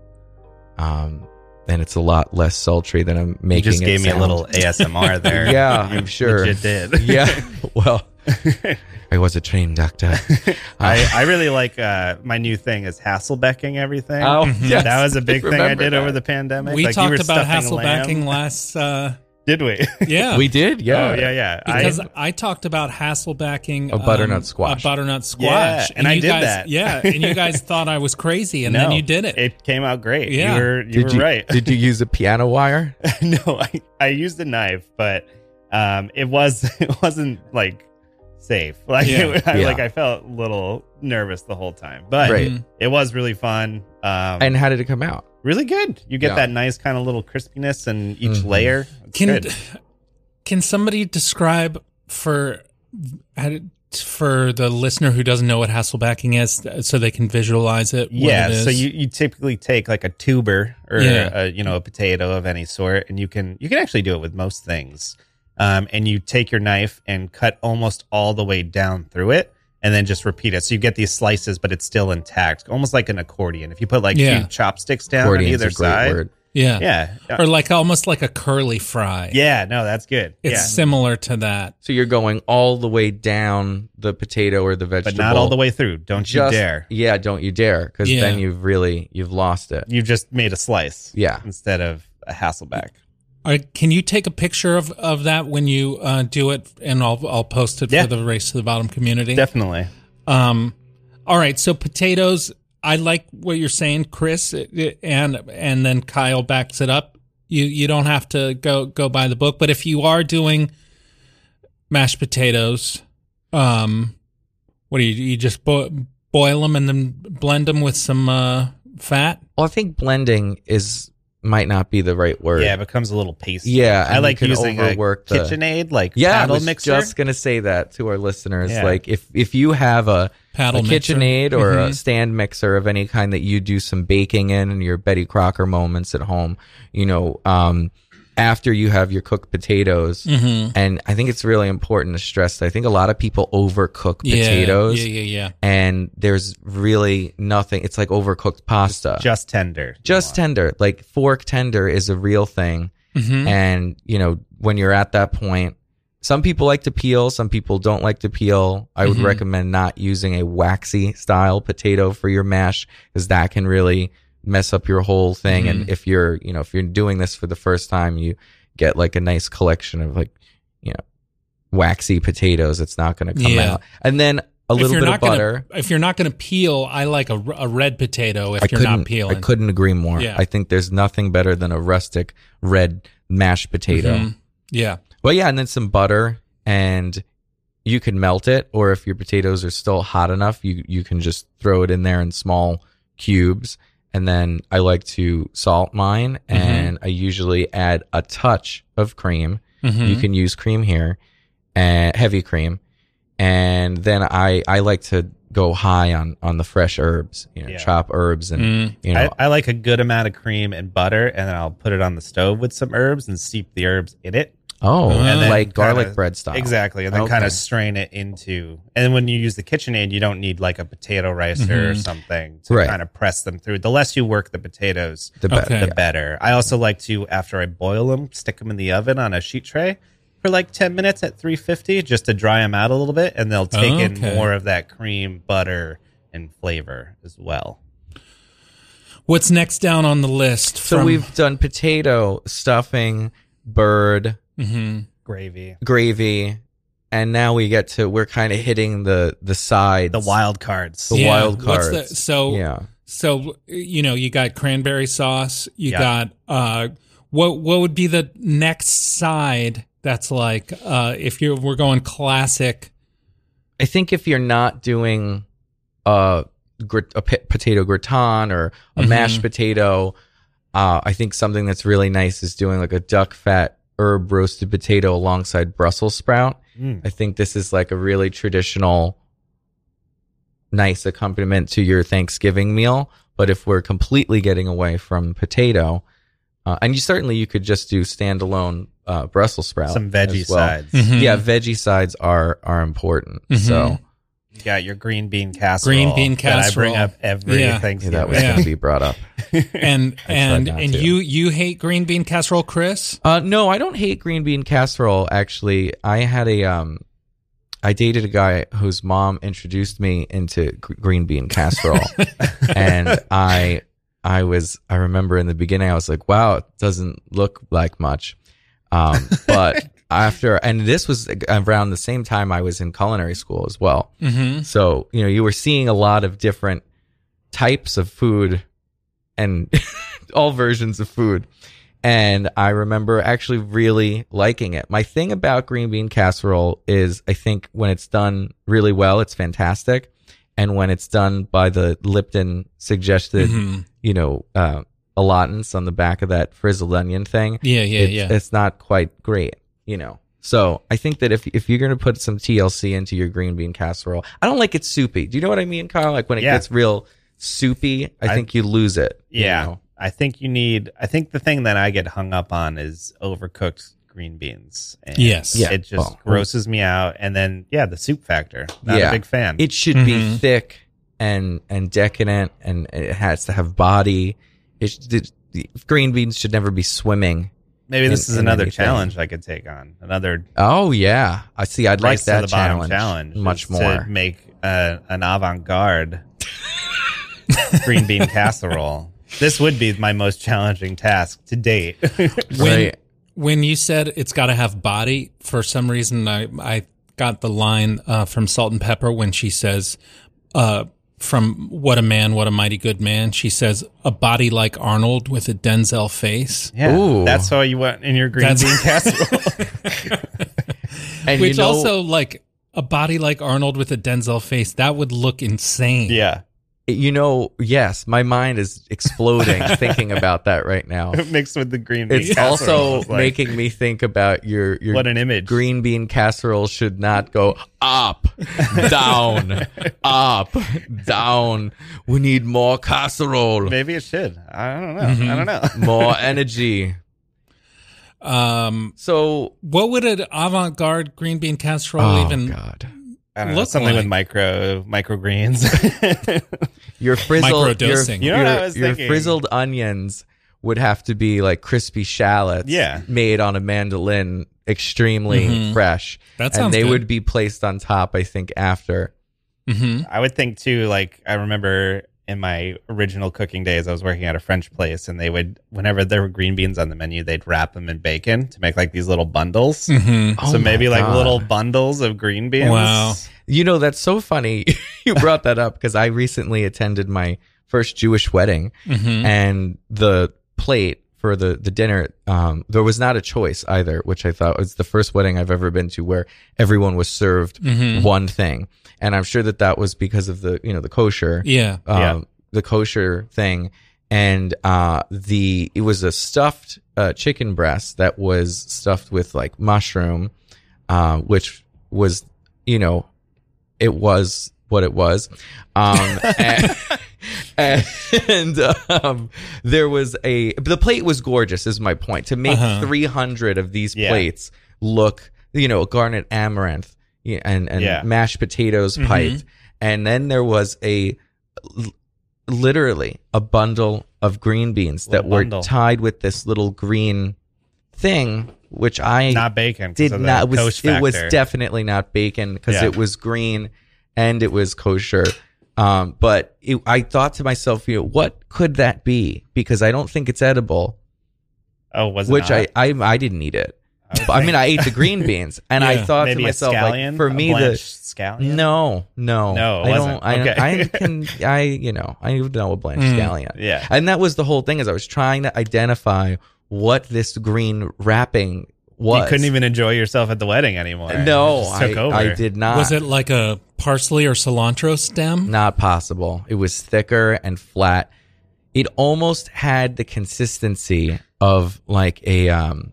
Um, and it's a lot less sultry than I'm You making just it gave me a little ASMR there. yeah, I'm sure. legit did. yeah. Well, I was a trained doctor. I, I really like uh, my new thing is Hasselbacking everything. Oh, yes. that was a big I thing I did that. over the pandemic. We Like, you were talked about stuffing lamb. Last uh, Did we? Yeah. We did, yeah. Oh, yeah, yeah. Because I, I, talked about Hasselbacking A butternut um, squash. A butternut squash. Yeah, and I you did guys, that. Yeah, and you guys thought I was crazy, and then you did it. It came out great. Yeah. You were, you did were you right. did you use a piano wire? no, I, I used a knife, but um, it was it wasn't like safe. Like Yeah. it, I, Yeah. like I felt a little nervous the whole time, but Right. it was really fun. Um, And how did it come out? really good. You get Yeah. that nice kind of little crispiness in each Mhm. layer. It's Can good. can somebody describe for for the listener who doesn't know what Hasselbacking is, so they can visualize it? what Yeah, it so you, you typically take like a tuber or Yeah. a, you know a potato of any sort, and you can you can actually do it with most things. Um, and you take your knife and cut almost all the way down through it, and then just repeat it. So you get these slices, but it's still intact, almost like an accordion. If you put like Yeah. two chopsticks down on Accordion's either great side, word. yeah, yeah, or like almost like a curly fry. yeah, no, that's good. it's yeah, similar to that. So you're going all the way down the potato or the vegetable, but not all the way through. Don't Just- you dare! Yeah, don't you dare, because Yeah. then you've really you've lost it. You've just made a slice, Yeah. instead of a Hasselback. All right, can you take a picture of, of that when you uh, do it, and I'll I'll post it Yeah. for the race to the bottom community. Definitely. Um, all right. So potatoes. I like what you're saying, Chris, it- it- and and then Kyle backs it up. You you don't have to go go by the book, but if you are doing mashed potatoes, um, what do you you just bo- boil them and then blend them with some uh, fat? Well, I think blending is might not be the right word. Yeah, it becomes a little pasty. Yeah, I like can using a overwork the- KitchenAid, like Yeah, paddle I was mixer. just gonna say that to our listeners. Yeah. Like if if you have a, Paddle a mixer. KitchenAid or a Mhm. stand mixer of any kind that you do some baking in and your Betty Crocker moments at home, you know, um, after you have your cooked potatoes, Mhm. and I think it's really important to stress that I think a lot of people overcook Yeah, potatoes. yeah, yeah, yeah. And there's really nothing. It's like overcooked pasta. just tender. just tender like fork tender is a real thing Mhm. and you know when you're at that point some people like to peel some people don't like to peel i would Mhm. recommend not using a waxy style potato for your mash because that can really mess up your whole thing and Mhm. if you're you know if you're doing this for the first time you get like a nice collection of like you know waxy potatoes it's not going to come Yeah. out and then a little bit of butter Gonna, if you're not going to peel, I like a, a red potato. If I you're not peeling, I couldn't agree more. Yeah. I think there's nothing better than a rustic red mashed potato. Mhm. Yeah. Well, yeah, and then some butter, and you can melt it, or if your potatoes are still hot enough, you you can just throw it in there in small cubes. And then I like to salt mine, Mm-hmm. and I usually add a touch of cream. Mhm. You can use cream here, and heavy cream, and then I I like to go high on on the fresh herbs. You know, Yeah. chop herbs and Mm. you know I, I like a good amount of cream and butter, and then I'll put it on the stove with some herbs and steep the herbs in it. Oh, And then like garlic kinda- bread style. Exactly. And then kind of strain it into. And then when you use the KitchenAid, you don't need like a potato ricer or Mhm. something to Right. kind of press them through. The less you work the potatoes, The better. Okay. the better. I also like to, after I boil them, stick them in the oven on a sheet tray for like 10 minutes at 350 just to dry them out a little bit. And they'll take in Okay. more of that cream, butter, and flavor as well. What's next down on the list? So we've done potato, stuffing, bird, Mhm. Gravy. gravy, and now we get to we're kind of hitting the the sides, The wild cards. the Yeah, wild what's cards. the- so yeah, So you know, you got cranberry sauce. You Yeah. got uh, what? What would be the next side? That's like uh, if you're we're going classic. I think if you're not doing a, grit, a p- potato gratin or a Mhm. mashed potato, uh, I think something that's really nice is doing like a duck fat herb roasted potato alongside Brussels sprout. Mm. I think this is like a really traditional, nice accompaniment to your Thanksgiving meal. But if we're completely getting away from potato, uh, and you certainly you could just do standalone uh, Brussels sprout, Some veggie as well. sides. Mhm. Yeah, veggie sides are are important. Mhm. So You got your green bean casserole. Green bean That I bring up every Yeah. yeah, that was Yeah. going to be brought up. And and and to. you you hate green bean casserole, Chris? Uh, no, I don't hate green bean casserole. Actually, I had a um, I dated a guy whose mom introduced me into gr- green bean casserole, and I, I was, I remember in the beginning, I was like, wow, it doesn't look like much. Um, but after, and this was around the same time I was in culinary school as well. Mhm. So, you know, you were seeing a lot of different types of food and all versions of food. And I remember actually really liking it. My thing about green bean casserole is I think when it's done really well, it's fantastic. And when it's done by the Lipton suggested, Mhm. you know, uh, allotments on the back of that frizzled onion thing. Yeah, yeah, it's, yeah. It's not quite great, you know. So I think that if if you're gonna put some TLC into your green bean casserole, I don't like it soupy. Do you know what I mean, Kyle? Like when it Yeah. gets real soupy, I, I- think you lose it. you Yeah. know? I think you need I think the thing that I get hung up on is overcooked green beans. And Yes. Yeah. It just Oh. grosses me out. And then yeah, the soup factor. Not a big fan. It should Mm-hmm. be thick and and decadent, and it has to have body. It sh- the, the green beans should never be swimming. Maybe this in- is in anher anything. challenge I could take on. Another Oh yeah, I see. I'd like race that the bottom challenge, challenge. much more. To make uh, an avant garde green bean casserole. This would be my most challenging task to date. When, Right. when you said it's got to have body, for some reason I I got the line uh, from Salt-N-Pepa when she says, uh, "From what a man, what a mighty good man." She says, "A body like Arnold with a Denzel face." yeah, Ooh. that's all you want in your green That's- bean casserole. And Which you know, also like a body like Arnold with a Denzel face that would look insane. yeah, you know, yes, my mind is exploding thinking about that right now. mixed with the green bean. It's casserole. also like, making me think about your your what an image. green bean casserole should not go up, down, up, down. We need more casserole, Maybe it should. I don't know. Mm-hmm. I don't know. more energy. Um, So, what would an avant-garde green bean casserole oh even? god, I don't know. Look Something with like- micro microgreens. your frizzled, your, You know what your, I was your thinking? frizzled onions would have to be like crispy shallots, Yeah. made on a mandolin, extremely Mhm. fresh, That sounds and they good. would be placed on top. I think after. Mhm. I would think too, like I remember in my original cooking days, I was working at a French place and they would, whenever there were green beans on the menu, they'd wrap them in bacon to make like these little bundles. Mhm. Oh so my maybe like God. little bundles of green beans. Wow. You know, that's so funny. you brought that up because I recently attended my first Jewish wedding Mhm. and the plate for the, the dinner, um, there was not a choice either, which I thought was the first wedding I've ever been to where everyone was served Mhm. one thing. And I'm sure that that was because of the, you know, the kosher, Yeah. um, Yeah. the kosher thing. And, uh, the, it was a stuffed, uh, chicken breast that was stuffed with like mushroom, uh, which was, you know, it was what it was. Um, and, and um, there was a the plate was gorgeous. Is my point to make Uh-huh. 300 of these Yeah. plates look, you know, garnet amaranth and and Yeah. mashed potatoes Mhm. piped, and then there was a literally a bundle of green beans that were tied with this little green thing, which I Not bacon did not was it was definitely not bacon because Yeah. it was green and it was kosher um but it, i thought to myself you know what could that be because i don't think it's edible Oh, was it which not? I, I i didn't eat it But, i mean i ate the green beans and i thought Maybe to myself scallion? like for me the blanched scallion? no no No, i don't I, Okay. I can i you know i even know a blanched Mm. scallion Yeah. and that was the whole thing is i was trying to identify what this green wrapping was You couldn't even enjoy yourself at the wedding anymore. no It just took I. I did not Was it like a parsley or cilantro stem? Not possible. It was thicker and flat. It almost had the consistency of like a um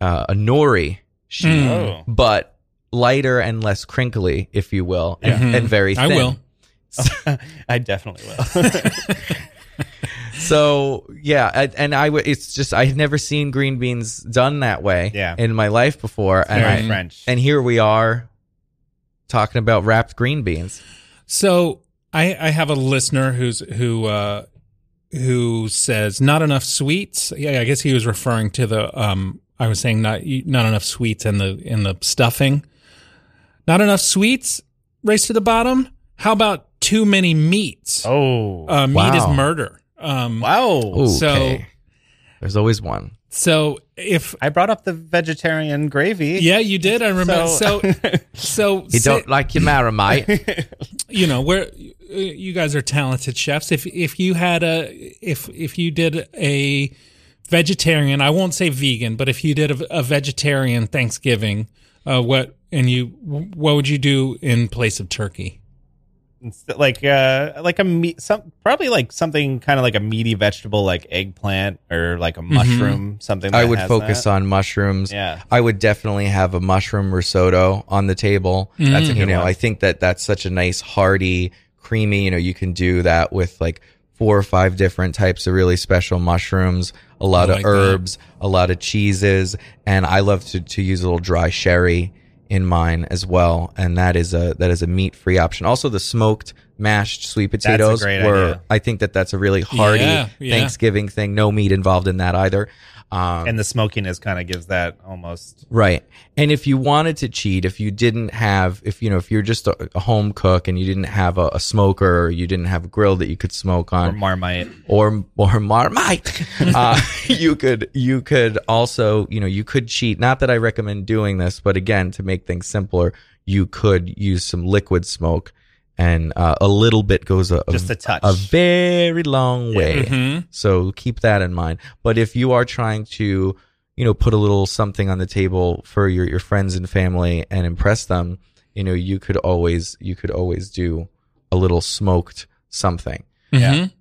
uh, a nori sheet, Mm. Oh. but lighter and less crinkly, if you will, and, Mhm. and very thin. I thin. will. I definitely will. So yeah, I, and I w- it's just I had never seen green beans done that way Yeah. in my life before, and Very I, French. and here we are talking about wrapped green beans. So I, I have a listener who's who uh, who says not enough sweets. Yeah, I guess he was referring to the. Um, I was saying not not enough sweets in the in the stuffing. Not enough sweets. Race to the bottom. How about too many meats? oh. Uh, meat Wow. is murder. Um, wow. So- okay. there's always one. So if I brought up the vegetarian gravy, yeah, you did. I remember. So, so, You say- don't like your marmite. you know, where you guys are talented chefs. If if you had a if if you did a vegetarian, I won't say vegan, but if you did a, a vegetarian Thanksgiving, uh, what and you what would you do in place of turkey? Like uh like a meat some probably like something kind of like a meaty vegetable like eggplant or like a mushroom something Mm-hmm. I that would focus that. on mushrooms. Yeah. I would definitely have a mushroom risotto on the table. Mm. That's you know, one. I think that that's such a nice hearty, creamy, you know, you can do that with like four or five different types of really special mushrooms, a lot I of like that. herbs, a lot of cheeses, and I love to to use a little dry sherry in mine as well, and that is a that is a meat free option. Also, the smoked mashed sweet potatoes were idea. I think that that's a really hearty Yeah, yeah. Thanksgiving thing. No meat involved in that either. Um, and the smokiness kind of gives that almost Right. And if you wanted to cheat, if you didn't have, if you know, if you're just a, a home cook and you didn't have a, a smoker or you didn't have a grill that you could smoke on, or marmite or or marmite, uh, you could you could also you know you could cheat. Not that I recommend doing this, but again, to make things simpler, you could use some liquid smoke, and uh, a little bit goes a Just a touch. a very long way. Mhm. So keep that in mind. But if you are trying to, you know, put a little something on the table for your, your friends and family and impress them, you know, you could always you could always do a little smoked something. Mhm.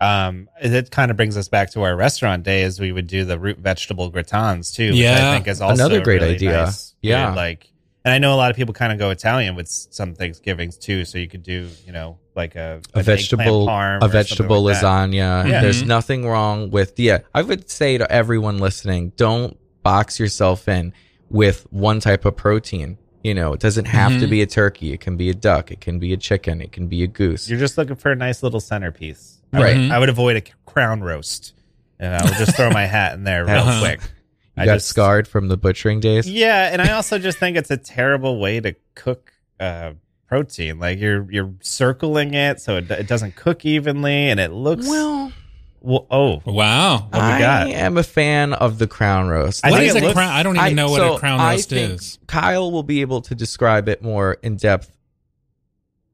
um it kind of brings us back to our restaurant days we would do the root vegetable gratins too which Yeah. i think is also Another great really idea. nice. Yeah. Good, like and i know a lot of people kind of go italian with some thanksgivings too so you could do you know like a, A an vegetable parm a vegetable like lasagna. Yeah. There's Mhm. nothing wrong with yeah. I would say to everyone listening, don't box yourself in with one type of protein. You know, it doesn't have to Mhm. be a turkey. It can be a duck. It can be a chicken. It can be a goose. you're just looking for a nice little centerpiece I Right. would, i would avoid a crown roast and i would just throw my hat in there real Uh-huh. quick You I got just- scarred from the butchering days. Yeah, and I also just think it's a terrible way to cook uh, protein. Like you're you're circling it so it, it doesn't cook evenly, and it looks Well, well oh Wow. what we I got. am a fan of the crown roast. I What think is it a looks- crown? I don't even I- know what so a crown I roast think is. Kyle will be able to describe it more in depth Yeah,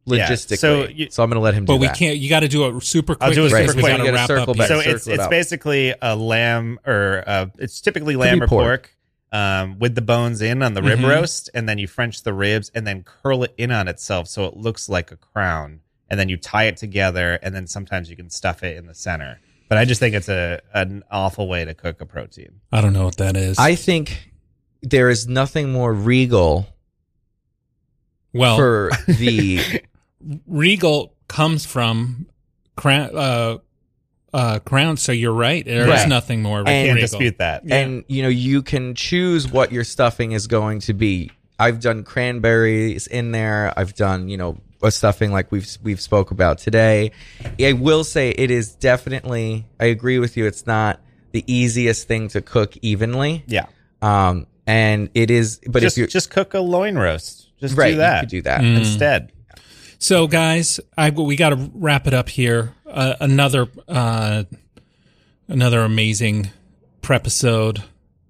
logistically. so So, you- I'm going to let him do But we that. can't. You got to do it super quick. I'll do it because super quick. gotta wrap circle up back. here. So it's circle it it's out. basically a lamb or uh, it's typically lamb be or pork. pork. Um, with the bones in on the rib Mhm. roast, and then you French the ribs, and then curl it in on itself so it looks like a crown, and then you tie it together, and then sometimes you can stuff it in the center. But I just think it's a an awful way to cook a protein. I don't know what that is. I think there is nothing more regal well, for the regal comes from crown. Uh, uh, crown. So you're right. There is Right. nothing more. I can't regal. dispute that. and you know you can choose what your stuffing is going to be. I've done cranberries in there. I've done you know a stuffing like we've we've spoke about today. I will say it is definitely. I agree with you. It's not the easiest thing to cook evenly. Yeah, Um, and it is. But just if you just cook a loin roast. Just right, do that. you could do that. Mm. instead. So, guys, I we got to wrap it up here. Uh, another uh, another amazing episode.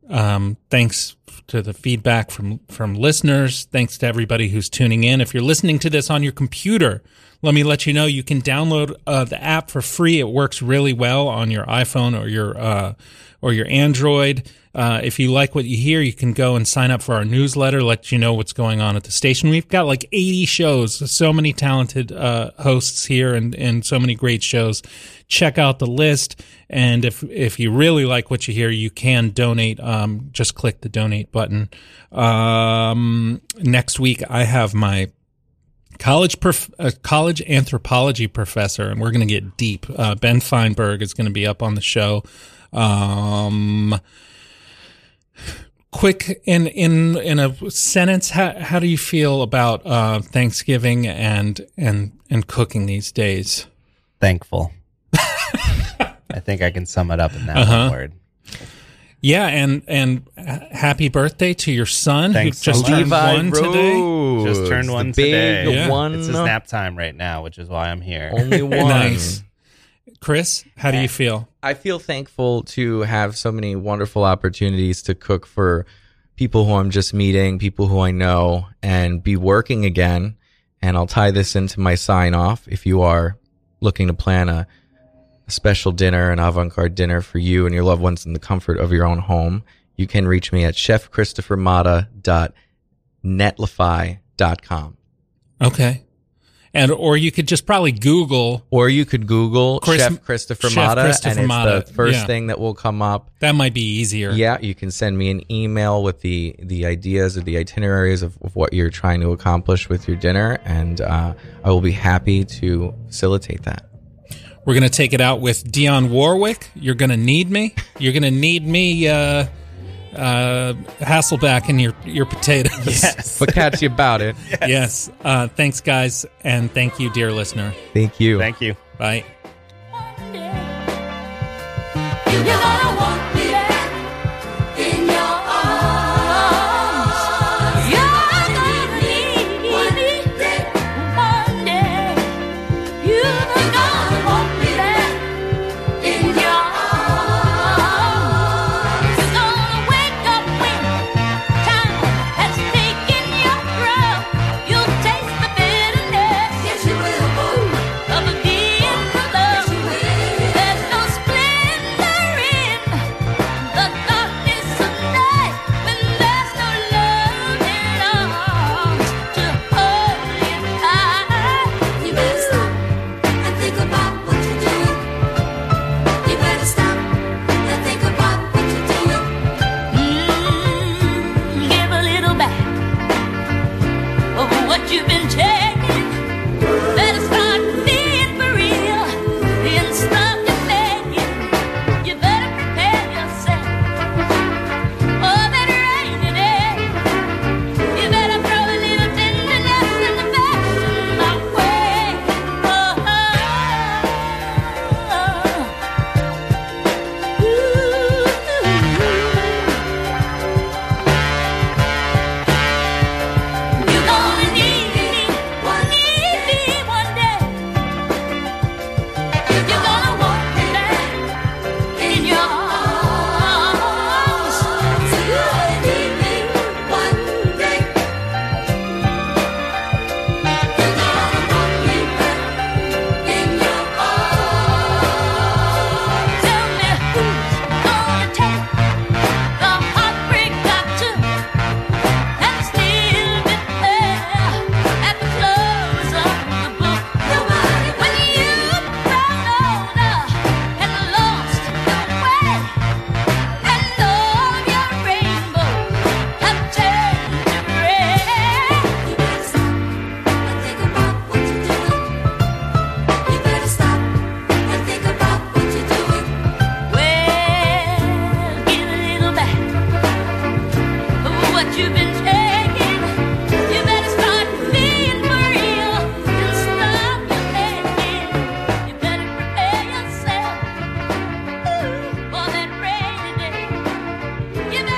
Um, thanks to the feedback from from listeners. Thanks to everybody who's tuning in. If you're listening to this on your computer, let me let you know you can download uh, the app for free. It works really well on your iPhone or your uh, or your Android. Uh, if you like what you hear, you can go and sign up for our newsletter, let you know what's going on at the station. We've got like 80 shows, so many talented uh, hosts here and, and so many great shows. Check out the list. And if, if you really like what you hear, you can donate. Um, just click the donate button. Um, next week, I have my college prof- uh, college anthropology professor, and we're going to get deep. Uh, ben Feinberg is going to be up on the show. Um, quick in in in a sentence, how how do you feel about uh, Thanksgiving and and and cooking these days? Thankful. I think I can sum it up in that Uh-huh. one word. Yeah, and and happy birthday to your son Thanks who just much. turned one today. Just turned the one big today. Yeah. one. It's his nap time right now, which is why I'm here. Only one. Nice. Chris, how do you feel? I feel thankful to have so many wonderful opportunities to cook for people who I'm just meeting, people who I know, and be working again. And I'll tie this into my sign off. If you are looking to plan a, a special dinner, an avant garde dinner for you and your loved ones in the comfort of your own home, you can reach me at chefchristophermata.netlify.com. Okay. And or you could just probably Google, Or you could Google Chris- Chef Christopher Chef Mata, Christopher and it's Mata, the first yeah. thing that will come up. that might be easier. Yeah, you can send me an email with the the ideas or the itineraries of, of what you're trying to accomplish with your dinner, and uh, I will be happy to facilitate that. We're gonna take it out with Dionne Warwick. You're gonna need me. You're gonna need me. Uh, uh, Hasselback and your your potatoes. Yes, but catch you about it. yes. yes. Uh, thanks, guys, and thank you, dear listener. Thank you. Thank you. Bye.